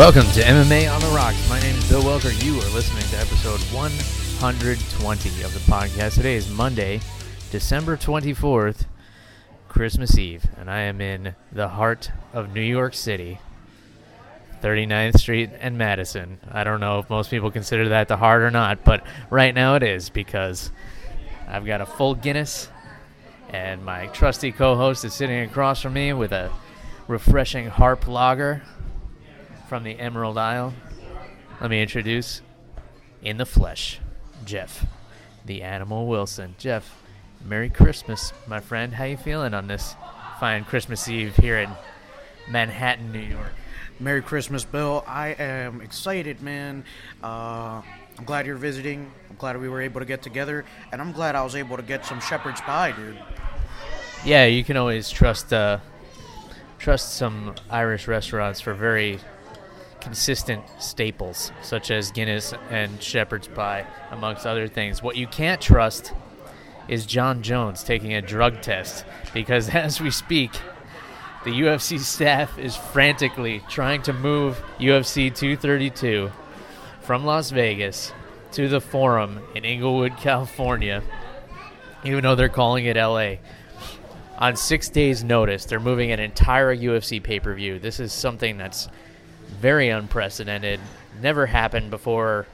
Welcome to MMA on the Rocks. My name is Bill Welker. You are listening to episode 120 of the podcast. Today is Monday, December 24th, Christmas Eve, and I am in the heart of New York City, 39th Street and Madison. I don't know if most people consider that the heart or not, but right now it is because I've got a full Guinness, and my trusty co host is sitting across from me with a refreshing harp lager from the Emerald Isle. Let me introduce in the flesh, Jeff, the Animal Wilson. Jeff, Merry Christmas, my friend. How you feeling on this fine Christmas Eve here in Manhattan, New York? Merry Christmas, Bill. I am excited, man. Uh, I'm glad you're visiting. I'm glad we were able to get together, and I'm glad I was able to get some shepherd's pie, dude. Yeah, you can always trust uh, trust some Irish restaurants for very consistent staples, such as Guinness and shepherd's pie, amongst other things. What you can't trust is Jon Jones taking a drug test, because as we speak, the UFC staff is frantically trying to move UFC 232 from Las Vegas to the Forum in Inglewood, California, even though they're calling it LA. On six days' notice, they're moving an entire UFC pay per view. This is something that's very unprecedented, never happened before,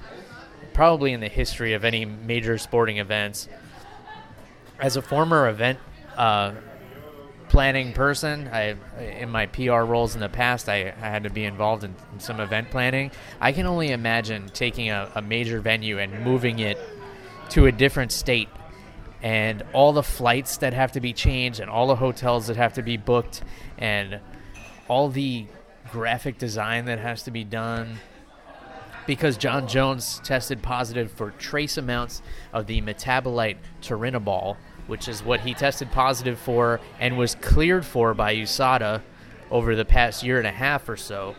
probably in the history of any major sporting events. As a former event uh, planning person, I in my PR roles in the past, I, I had to be involved in, in, some event planning. I can only imagine taking a, a major venue and moving it to a different state and all the flights that have to be changed and all the hotels that have to be booked and all the graphic design that has to be done because Jon Jones tested positive for trace amounts of the metabolite turinabol, which is what he tested positive for and was cleared for by USADA over the past year and a half or so.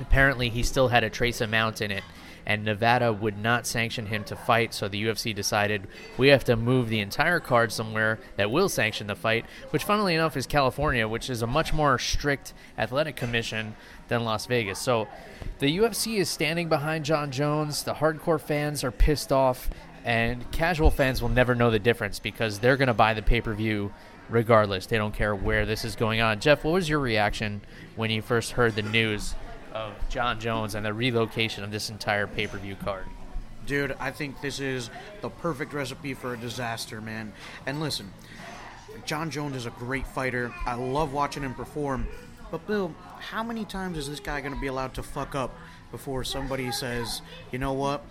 Apparently, he still had a trace amount in it, and Nevada would not sanction him to fight, so the UFC decided we have to move the entire card somewhere that will sanction the fight, which, funnily enough, is California, which is a much more strict athletic commission than Las Vegas. So the UFC is standing behind Jon Jones. The hardcore fans are pissed off, and casual fans will never know the difference because they're going to buy the pay per view regardless. They don't care where this is going on. Jeff, what was your reaction when you first heard the news of Jon Jones and the relocation of this entire pay per view card. Dude, I think this is the perfect recipe for a disaster, man. And listen, Jon Jones is a great fighter. I love watching him perform. But, Bill, how many times is this guy going to be allowed to fuck up before somebody says, you know what?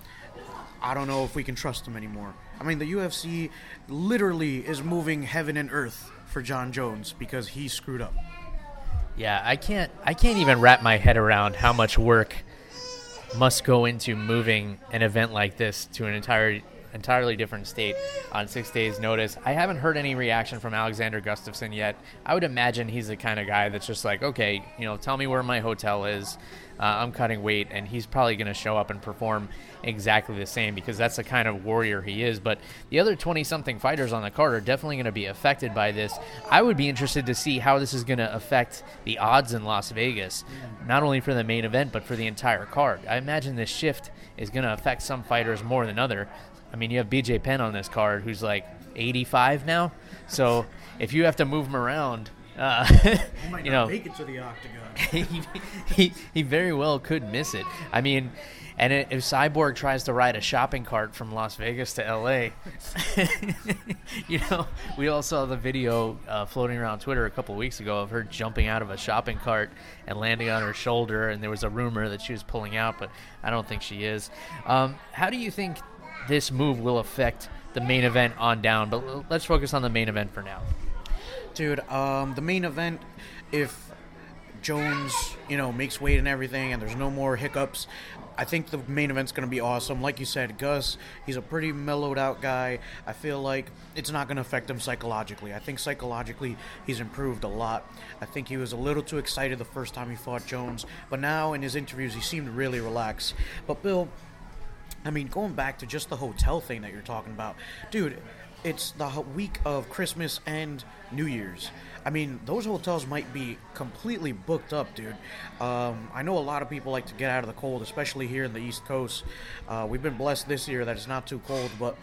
I don't know if we can trust him anymore. I mean, the UFC literally is moving heaven and earth for Jon Jones because he screwed up. Yeah, I can't I can't even wrap my head around how much work must go into moving an event like this to an entire entirely different state on six days' notice. I haven't heard any reaction from Alexander Gustafsson yet. I would imagine he's the kind of guy that's just like, okay, you know, tell me where my hotel is. Uh, I'm cutting weight, and he's probably going to show up and perform exactly the same because that's the kind of warrior he is. But the other 20 something fighters on the card are definitely going to be affected by this. I would be interested to see how this is going to affect the odds in Las Vegas, not only for the main event, but for the entire card. I imagine this shift is going to affect some fighters more than other. I mean, you have BJ Penn on this card who's like 85 now. So if you have to move him around, uh, you know, make it to the octagon. he, he, he very well could miss it. I mean, and if Cyborg tries to ride a shopping cart from Las Vegas to LA, you know, we all saw the video uh, floating around Twitter a couple weeks ago of her jumping out of a shopping cart and landing on her shoulder, and there was a rumor that she was pulling out, but I don't think she is. Um, how do you think this move will affect the main event on down? But let's focus on the main event for now. Dude, um, the main event, if Jones, you know, makes weight and everything, and there's no more hiccups. I think the main event's going to be awesome. Like you said, Gus, he's a pretty mellowed out guy. I feel like it's not going to affect him psychologically. I think psychologically he's improved a lot. I think he was a little too excited the first time he fought Jones, but now in his interviews he seemed really relaxed. But Bill, I mean, going back to just the hotel thing that you're talking about, dude, it's the week of Christmas and New Year's. I mean, those hotels might be completely booked up, dude. Um, I know a lot of people like to get out of the cold, especially here in the East Coast. Uh, we've been blessed this year that it's not too cold, but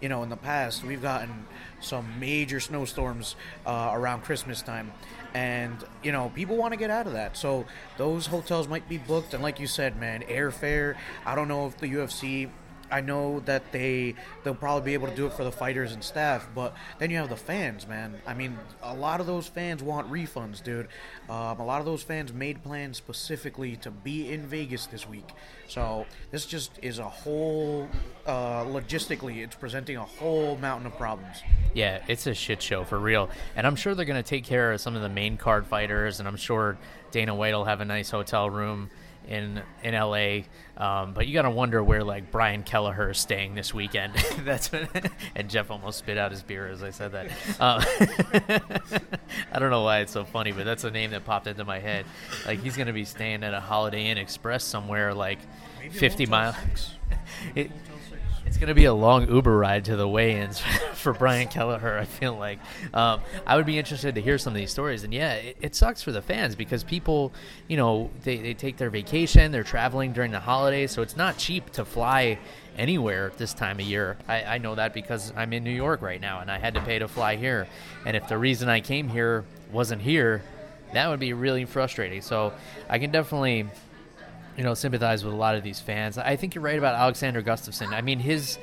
you know, in the past we've gotten some major snowstorms uh, around Christmas time, and you know, people want to get out of that. So those hotels might be booked, and like you said, man, airfare. I don't know if the UFC I know that they they'll probably be able to do it for the fighters and staff, but then you have the fans, man. I mean, a lot of those fans want refunds, dude. Um, a lot of those fans made plans specifically to be in Vegas this week, so this just is a whole uh, logistically, it's presenting a whole mountain of problems. Yeah, it's a shit show for real, and I'm sure they're to take care of some of the main card fighters, and I'm sure Dana White will have a nice hotel room in in LA. Um, but you got to wonder where like Brian Kelleher is staying this weekend. that's and Jeff almost spit out his beer as I said that. Um, I don't know why it's so funny, but that's a name that popped into my head. Like he's gonna be staying at a Holiday Inn Express somewhere like Maybe 50 miles. It, it's going to be a long Uber ride to the weigh-ins for Brian Kelleher. I feel like um, I would be interested to hear some of these stories. And yeah, it, it, sucks for the fans because people, you know, they, they take their vacation, they're traveling during the holidays, so it's not cheap to fly anywhere this time of year. I, I know that because I'm in New York right now, and I had to pay to fly here. And if the reason I came here wasn't here, that would be really frustrating. So I can definitely you know, sympathize with a lot of these fans. I think you're right about Alexander Gustafsson. I mean, his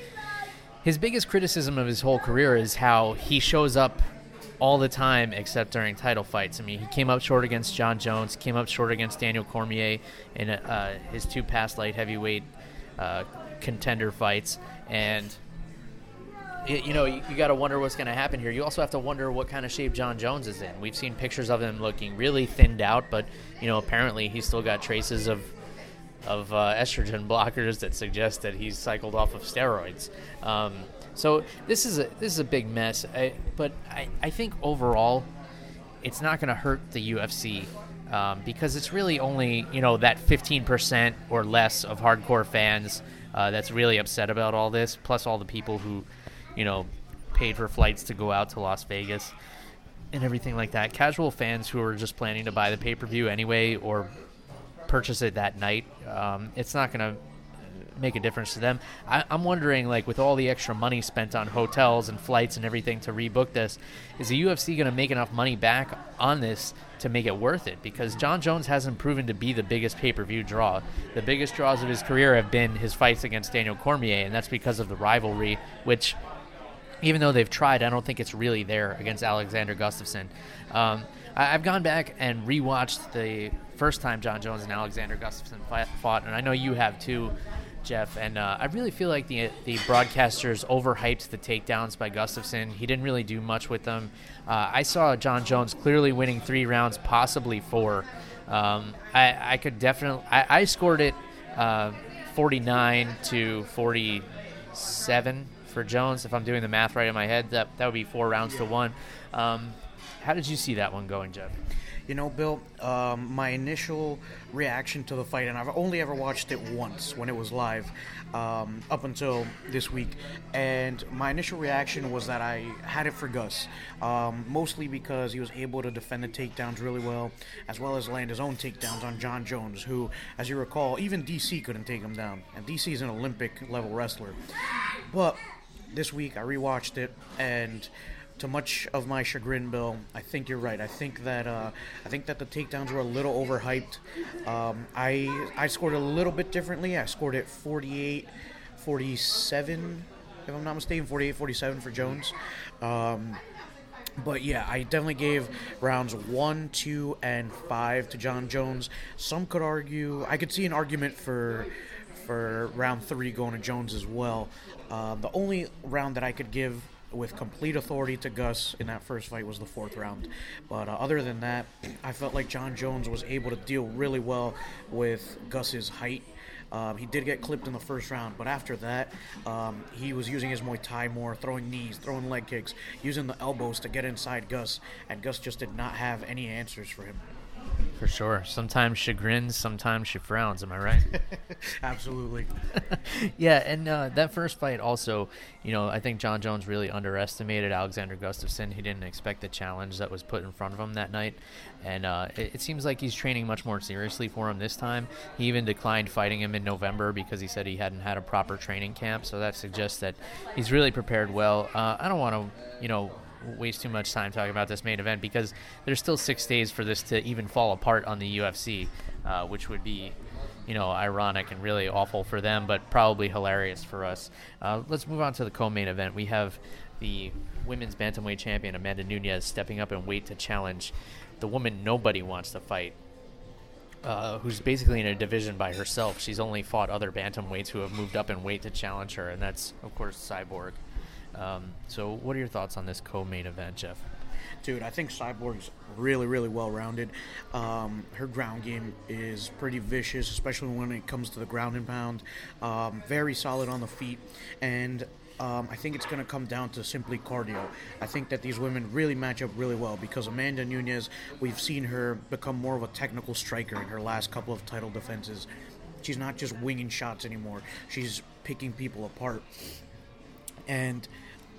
his biggest criticism of his whole career is how he shows up all the time except during title fights. I mean, he came up short against Jon Jones, came up short against Daniel Cormier in uh, his two past light heavyweight uh, contender fights, and it, you know you, you got to wonder what's going to happen here. You also have to wonder what kind of shape Jon Jones is in. We've seen pictures of him looking really thinned out, but you know apparently he's still got traces of of uh, estrogen blockers that suggest that he's cycled off of steroids. Um, so this is a this is a big mess. I, but I, I think overall, it's not going to hurt the UFC um, because it's really only you know that 15% or less of hardcore fans uh, that's really upset about all this, plus all the people who you know paid for flights to go out to Las Vegas and everything like that. Casual fans who are just planning to buy the pay per view anyway or purchase it that night, um, it's not going to make a difference to them. I, am wondering, like, with all the extra money spent on hotels and flights and everything to rebook this, is the UFC going to make enough money back on this to make it worth it? Because Jon Jones hasn't proven to be the biggest pay per view draw. The biggest draws of his career have been his fights against Daniel Cormier, and that's because of the rivalry, which. Even though they've tried, I don't think it's really there against Alexander Gustafsson. Um, I, have gone back and rewatched the first time Jon Jones and Alexander Gustafsson fought, and I know you have too, Jeff. And uh, I really feel like the the broadcasters overhyped the takedowns by Gustafsson. He didn't really do much with them. Uh, I saw Jon Jones clearly winning three rounds, possibly four. Um, I, I, could definitely. I, I scored it uh, 49 to 47 for Jones. If I'm doing the math right in my head, that that would be four rounds to one. Um, how did you see that one going, Jeff? You know, Bill, um, my initial reaction to the fight, and I've only ever watched it once when it was live, um, up until this week, and my initial reaction was that I had it for Gus, um, mostly because he was able to defend the takedowns really well, as well as land his own takedowns on Jon Jones, who, as you recall, even DC couldn't take him down, and DC is an Olympic level wrestler. But this week I rewatched it, and to much of my chagrin, Bill, I think you're right. I think that uh, I think that the takedowns were a little overhyped. Um, I I scored a little bit differently. I scored it 48, 47, if I'm not mistaken, 48, 47 for Jones. Um, but yeah, I definitely gave rounds one, two, and five to Jon Jones. Some could argue, I could see an argument for for round three going to Jones as well. Uh, the only round that I could give with complete authority to Gus in that first fight was the fourth round. But uh, other than that, I felt like Jon Jones was able to deal really well with Gus's height. Um, he did get clipped in the first round, but after that, um, he was using his Muay Thai more, throwing knees, throwing leg kicks, using the elbows to get inside Gus, and Gus just did not have any answers for him. For sure. Sometimes she grins, sometimes she frowns. Am I right? Absolutely. yeah, and uh, that first fight also, you know, I think Jon Jones really underestimated Alexander Gustafsson. He didn't expect the challenge that was put in front of him that night, and uh, it, it, seems like he's training much more seriously for him this time. He even declined fighting him in November because he said he hadn't had a proper training camp. So that suggests that he's really prepared well. Uh, I don't want to, you know waste too much time talking about this main event because there's still six days for this to even fall apart on the UFC, uh, which would be, you know, ironic and really awful for them, but probably hilarious for us. Uh, let's move on to the co-main event. We have the women's bantamweight champion Amanda Nunes stepping up in weight to challenge the woman nobody wants to fight. Uh, who's basically in a division by herself. She's only fought other bantamweights who have moved up in weight to challenge her, and that's, of course, Cyborg. Um, so, what are your thoughts on this co-main event, Jeff? Dude, I think Cyborg's really, really well rounded. Um, her ground game is pretty vicious, especially when it comes to the ground and pound. Um, very solid on the feet, and um, I think it's going to come down to simply cardio. I think that these women really match up really well because Amanda Nunes, we've seen her become more of a technical striker in her last couple of title defenses. She's not just winging shots anymore, she's picking people apart. And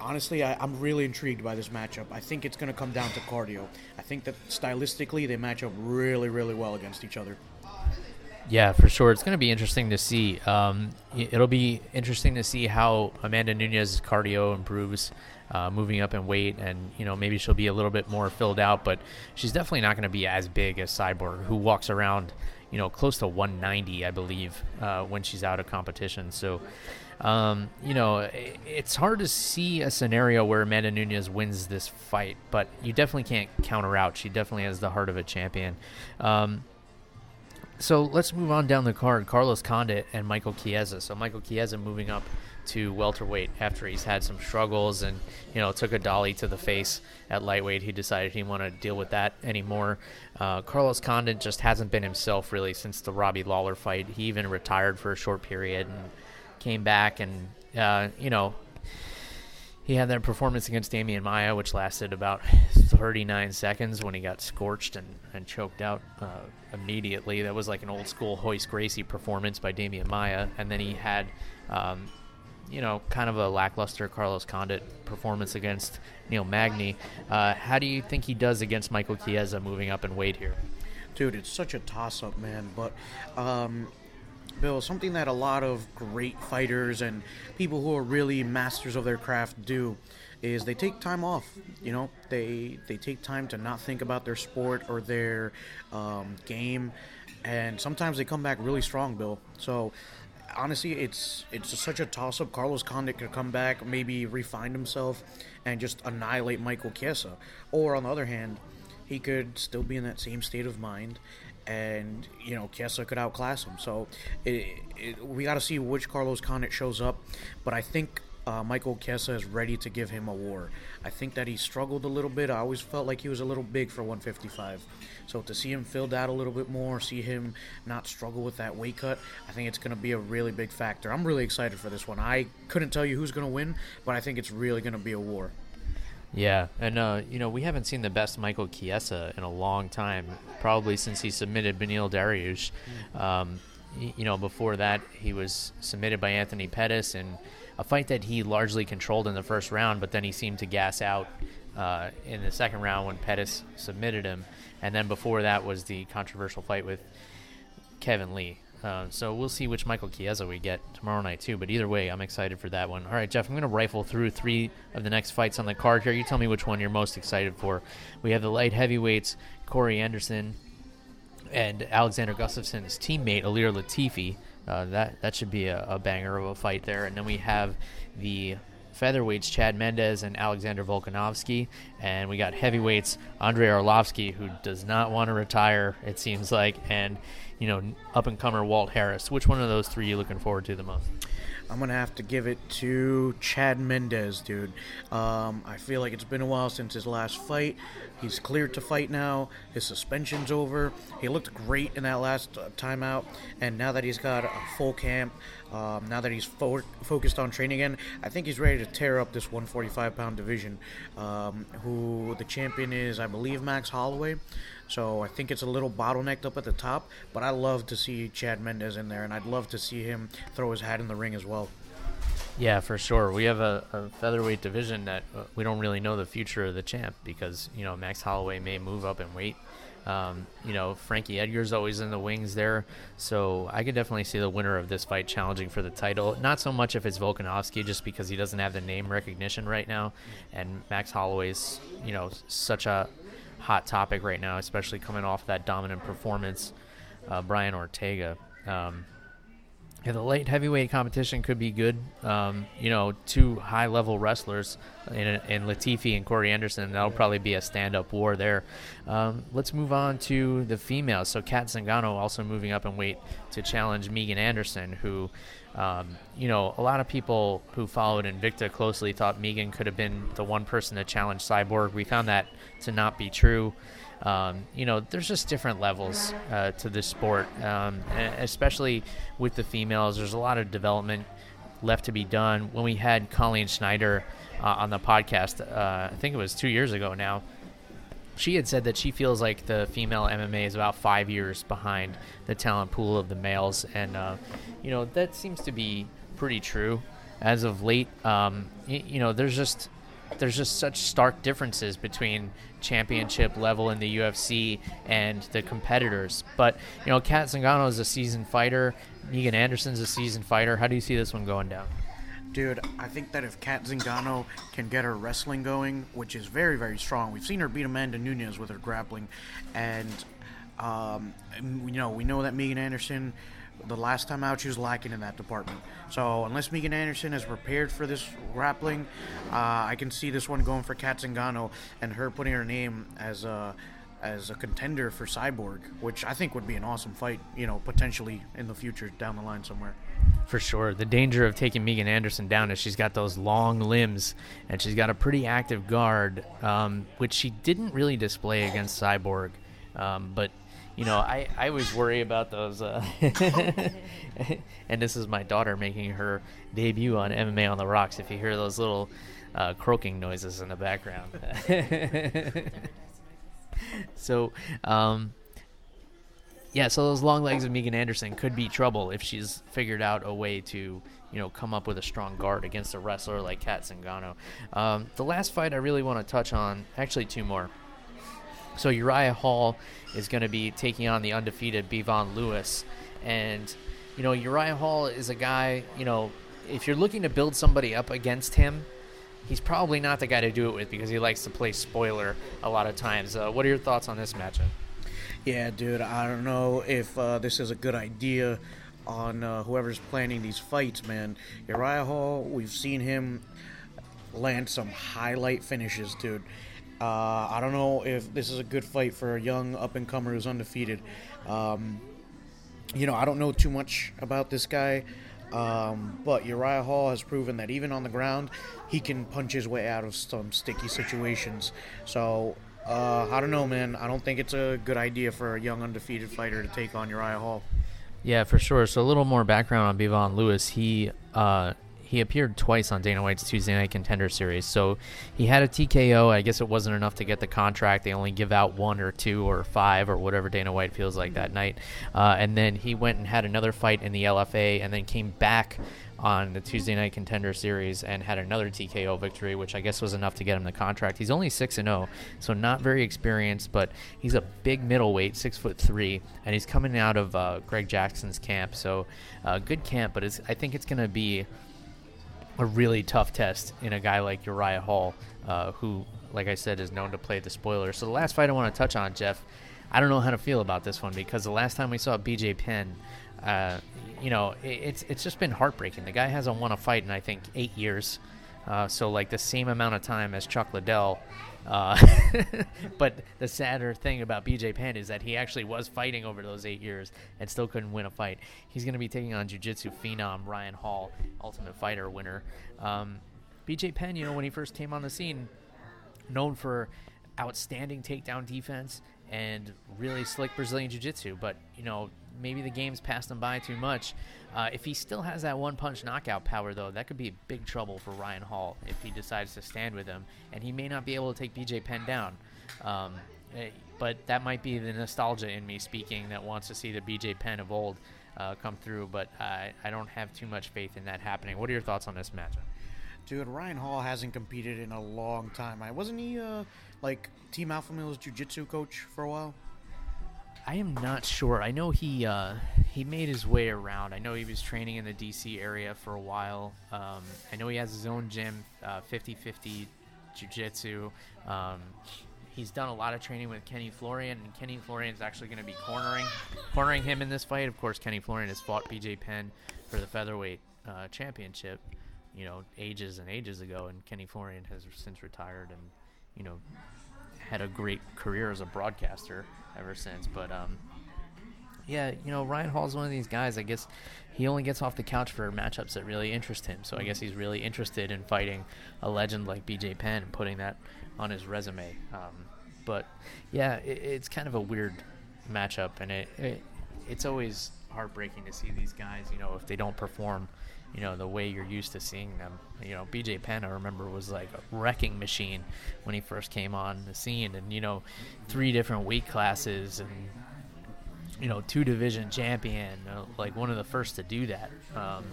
honestly, I, am really intrigued by this matchup. I think it's going to come down to cardio. I think that stylistically, they match up really, really well against each other. Yeah, for sure. It's going to be interesting to see. Um, it'll be interesting to see how Amanda Nunes' cardio improves, uh, moving up in weight, and you know maybe she'll be a little bit more filled out. But she's definitely not going to be as big as Cyborg, who walks around, you know, close to 190, I believe, uh, when she's out of competition. So um, you know, it's hard to see a scenario where Amanda Nunes wins this fight, but you definitely can't count her out. She definitely has the heart of a champion. Um, so let's move on down the card. Carlos Condit and Michael Chiesa. So Michael Chiesa moving up to welterweight after he's had some struggles and you know took a dolly to the face at lightweight. He decided he didn't want to deal with that anymore. Uh, Carlos Condit just hasn't been himself really since the Robbie Lawler fight. He even retired for a short period and came back and uh, you know he had that performance against Demian Maya, which lasted about 39 seconds when he got scorched and, and choked out uh, immediately. That was like an old school Royce Gracie performance by Demian Maya. And then he had, um, you know, kind of a lackluster Carlos Condit performance against Neil Magny. Uh, how do you think he does against Michael Chiesa moving up in weight here? Dude, it's such a toss up, man. But um, Bill, something that a lot of great fighters and people who are really masters of their craft do is they take time off. You know, they they take time to not think about their sport or their um, game, and sometimes they come back really strong, Bill. So honestly, it's it's such a toss up. Carlos Condit could come back, maybe refine himself, and just annihilate Michael Chiesa. Or on the other hand, he could still be in that same state of mind and you know Chiesa could outclass him. So it, it, we got to see which Carlos Condit shows up, but I think uh, Michael Chiesa is ready to give him a war. I think that he struggled a little bit. I always felt like he was a little big for 155. So to see him filled out a little bit more, see him not struggle with that weight cut, I think it's going to be a really big factor. I'm really excited for this one. I couldn't tell you who's going to win, but I think it's really going to be a war. Yeah, and uh, you know we haven't seen the best Michael Chiesa in a long time, probably since he submitted Beneil Dariush. Mm. Um, you know, before that he was submitted by Anthony Pettis in a fight that he largely controlled in the first round, but then he seemed to gas out uh, in the second round when Pettis submitted him, and then before that was the controversial fight with Kevin Lee. Uh, so we'll see which Michael Chiesa we get tomorrow night too. But either way, I'm excited for that one. All right, Jeff, I'm going to rifle through three of the next fights on the card here. You tell me which one you're most excited for. We have the light heavyweights, Corey Anderson and Alexander Gustafsson's teammate Ilir Latifi. Uh, that that should be a, a, banger of a fight there. And then we have the featherweights Chad Mendes and Alexander Volkanovski, and we got heavyweights Andrei Arlovsky, who does not want to retire, it seems like, and you know up and comer Walt Harris. Which one of those three are you looking forward to the most? I'm gonna have to give it to Chad Mendes, dude. Um, I feel like it's been a while since his last fight. He's cleared to fight now. His suspension's over. He looked great in that last uh, timeout, and now that he's got a full camp, um, now that he's fo- focused on training again, I think he's ready to tear up this 145 pound division. Um, who the champion is, I believe, Max Holloway. So I think it's a little bottlenecked up at the top, but I love to see Chad Mendes in there, and I'd love to see him throw his hat in the ring as well. Yeah, for sure. We have a, a featherweight division that uh, we don't really know the future of the champ because you know Max Holloway may move up in weight. Um, you know Frankie Edgar's always in the wings there, so I could definitely see the winner of this fight challenging for the title. Not so much if it's Volkanovski, just because he doesn't have the name recognition right now, and Max Holloway's you know such a hot topic right now, especially coming off that dominant performance, uh, Brian Ortega. Um, yeah, the light heavyweight competition could be good. Um, you know, two high level wrestlers in, in Latifi and Corey Anderson. That'll probably be a stand up war there. Um, let's move on to the females. So, Cat Zingano also moving up in weight to challenge Megan Anderson, who, um, you know, a lot of people who followed Invicta closely thought Megan could have been the one person to challenge Cyborg. We found that to not be true. Um, you know, there's just different levels uh, to this sport, um, especially with the females. There's a lot of development left to be done. When we had Colleen Schneider uh, on the podcast, uh, I think it was two years ago now, she had said that she feels like the female MMA is about five years behind the talent pool of the males, and uh, you know that seems to be pretty true. As of late, um, you know, there's just there's just such stark differences between championship level in the UFC and the competitors. But you know, Cat Zingano is a seasoned fighter. Megan Anderson's a seasoned fighter. How do you see this one going down? Dude, I think that if Cat Zingano can get her wrestling going, which is very, very strong, we've seen her beat Amanda Nunes with her grappling, and um, you know we know that Megan Anderson, the last time out, she was lacking in that department. So unless Megan Anderson is prepared for this grappling, uh, I can see this one going for Cat Zingano and her putting her name as a as a contender for Cyborg, which I think would be an awesome fight. You know, potentially in the future down the line somewhere. For sure. The danger of taking Megan Anderson down is she's got those long limbs and she's got a pretty active guard, um, which she didn't really display against Cyborg. Um, but, you know, I, I always worry about those. Uh, and this is my daughter making her debut on MMA on the Rocks. If you hear those little uh, croaking noises in the background. so, um, yeah, so those long legs of Megan Anderson could be trouble if she's figured out a way to, you know, come up with a strong guard against a wrestler like Cat Zingano. Um, the last fight I really want to touch on, actually two more. So Uriah Hall is going to be taking on the undefeated Bevon Lewis, and you know Uriah Hall is a guy. You know, if you're looking to build somebody up against him, he's probably not the guy to do it with because he likes to play spoiler a lot of times. Uh, what are your thoughts on this matchup? Yeah, dude, I don't know if uh, this is a good idea on uh, whoever's planning these fights, man. Uriah Hall, we've seen him land some highlight finishes, dude. Uh, I don't know if this is a good fight for a young up and comer who's undefeated. Um, you know, I don't know too much about this guy, um, but Uriah Hall has proven that even on the ground, he can punch his way out of some sticky situations. So uh, I don't know, man. I don't think it's a good idea for a young undefeated fighter to take on Uriah Hall. Yeah, for sure. So a little more background on Bevon Lewis. He uh, he appeared twice on Dana White's Tuesday Night Contender Series. So he had a TKO. I guess it wasn't enough to get the contract. They only give out one or two or five or whatever Dana White feels like that night. Uh, and then he went and had another fight in the LFA, and then came back on the Tuesday Night Contender Series and had another TKO victory, which I guess was enough to get him the contract. He's only six and zero, so not very experienced, but he's a big middleweight, six foot three, and he's coming out of uh, Greg Jackson's camp. So uh, good camp, but I think it's going to be a really tough test in a guy like Uriah Hall, uh, who, like I said, is known to play the spoiler. So the last fight I want to touch on, Jeff, I don't know how to feel about this one because the last time we saw BJ Penn, uh, you know, it, it's it's just been heartbreaking. The guy hasn't won a fight in I think eight years. Uh, so like the same amount of time as Chuck Liddell. Uh, but the sadder thing about BJ Penn is that he actually was fighting over those eight years and still couldn't win a fight. He's going to be taking on jiu-jitsu phenom Ryan Hall, Ultimate Fighter winner. Um, BJ Penn, you know, when he first came on the scene, known for outstanding takedown defense and really slick Brazilian jiu-jitsu. But you know, maybe the game's passed him by too much. Uh, if he still has that one-punch knockout power, though, that could be a big trouble for Ryan Hall if he decides to stand with him, and he may not be able to take BJ Penn down. Um, eh, but that might be the nostalgia in me speaking that wants to see the BJ Penn of old uh, come through. But I, I don't have too much faith in that happening. What are your thoughts on this matchup? Dude, Ryan Hall hasn't competed in a long time. I wasn't he uh, like Team Alpha Male's jiu-jitsu coach for a while. I am not sure. I know he uh, he made his way around. I know he was training in the DC area for a while. Um, I know he has his own gym, uh, 50-50 jiu-jitsu. Um, he's done a lot of training with Kenny Florian, and Kenny Florian is actually going to be cornering cornering him in this fight. Of course, Kenny Florian has fought BJ Penn for the featherweight uh, championship you know, ages and ages ago, and Kenny Florian has since retired and, you know, had a great career as a broadcaster ever since. But, um, yeah, you know, Ryan Hall's one of these guys. I guess he only gets off the couch for matchups that really interest him. So I guess he's really interested in fighting a legend like BJ Penn and putting that on his resume. Um, but yeah, it, it's kind of a weird matchup, and it, it it's always heartbreaking to see these guys. You know, if they don't perform you know, the way you're used to seeing them. You know, BJ Penn, I remember, was like a wrecking machine when he first came on the scene, and you know, three different weight classes and you know, two division champion, uh, like one of the first to do that. Um,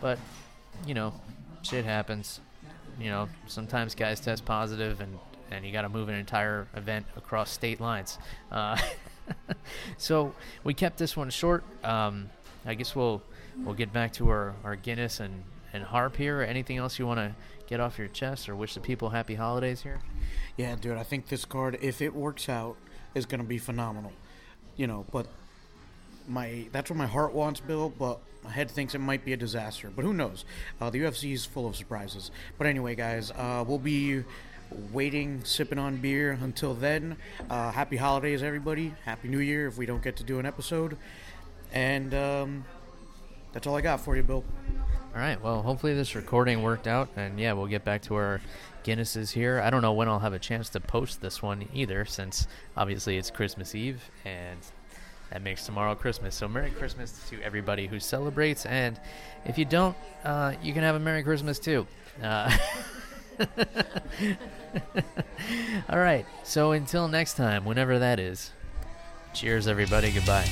but you know, shit happens. You know, sometimes guys test positive, and and you got to move an entire event across state lines. Uh, so we kept this one short. Um, I guess we'll we'll get back to our, our Guinness and, and harp here. Anything else you want to get off your chest or wish the people happy holidays here? Yeah, dude, I think this card, if it works out, is going to be phenomenal. You know, but my that's what my heart wants, Bill, but my head thinks it might be a disaster. But who knows? Uh, the UFC is full of surprises. But anyway, guys, uh, we'll be waiting, sipping on beer until then. Uh, happy holidays, everybody. Happy New Year if we don't get to do an episode. And um, that's all I got for you, Bill. All right. Well, hopefully this recording worked out, and yeah, we'll get back to our Guinnesses here. I don't know when I'll have a chance to post this one either, since obviously it's Christmas Eve, and that makes tomorrow Christmas. So Merry Christmas to everybody who celebrates, and if you don't, uh, you can have a Merry Christmas too. Uh, all right. So until next time, whenever that is. Cheers, everybody. Goodbye.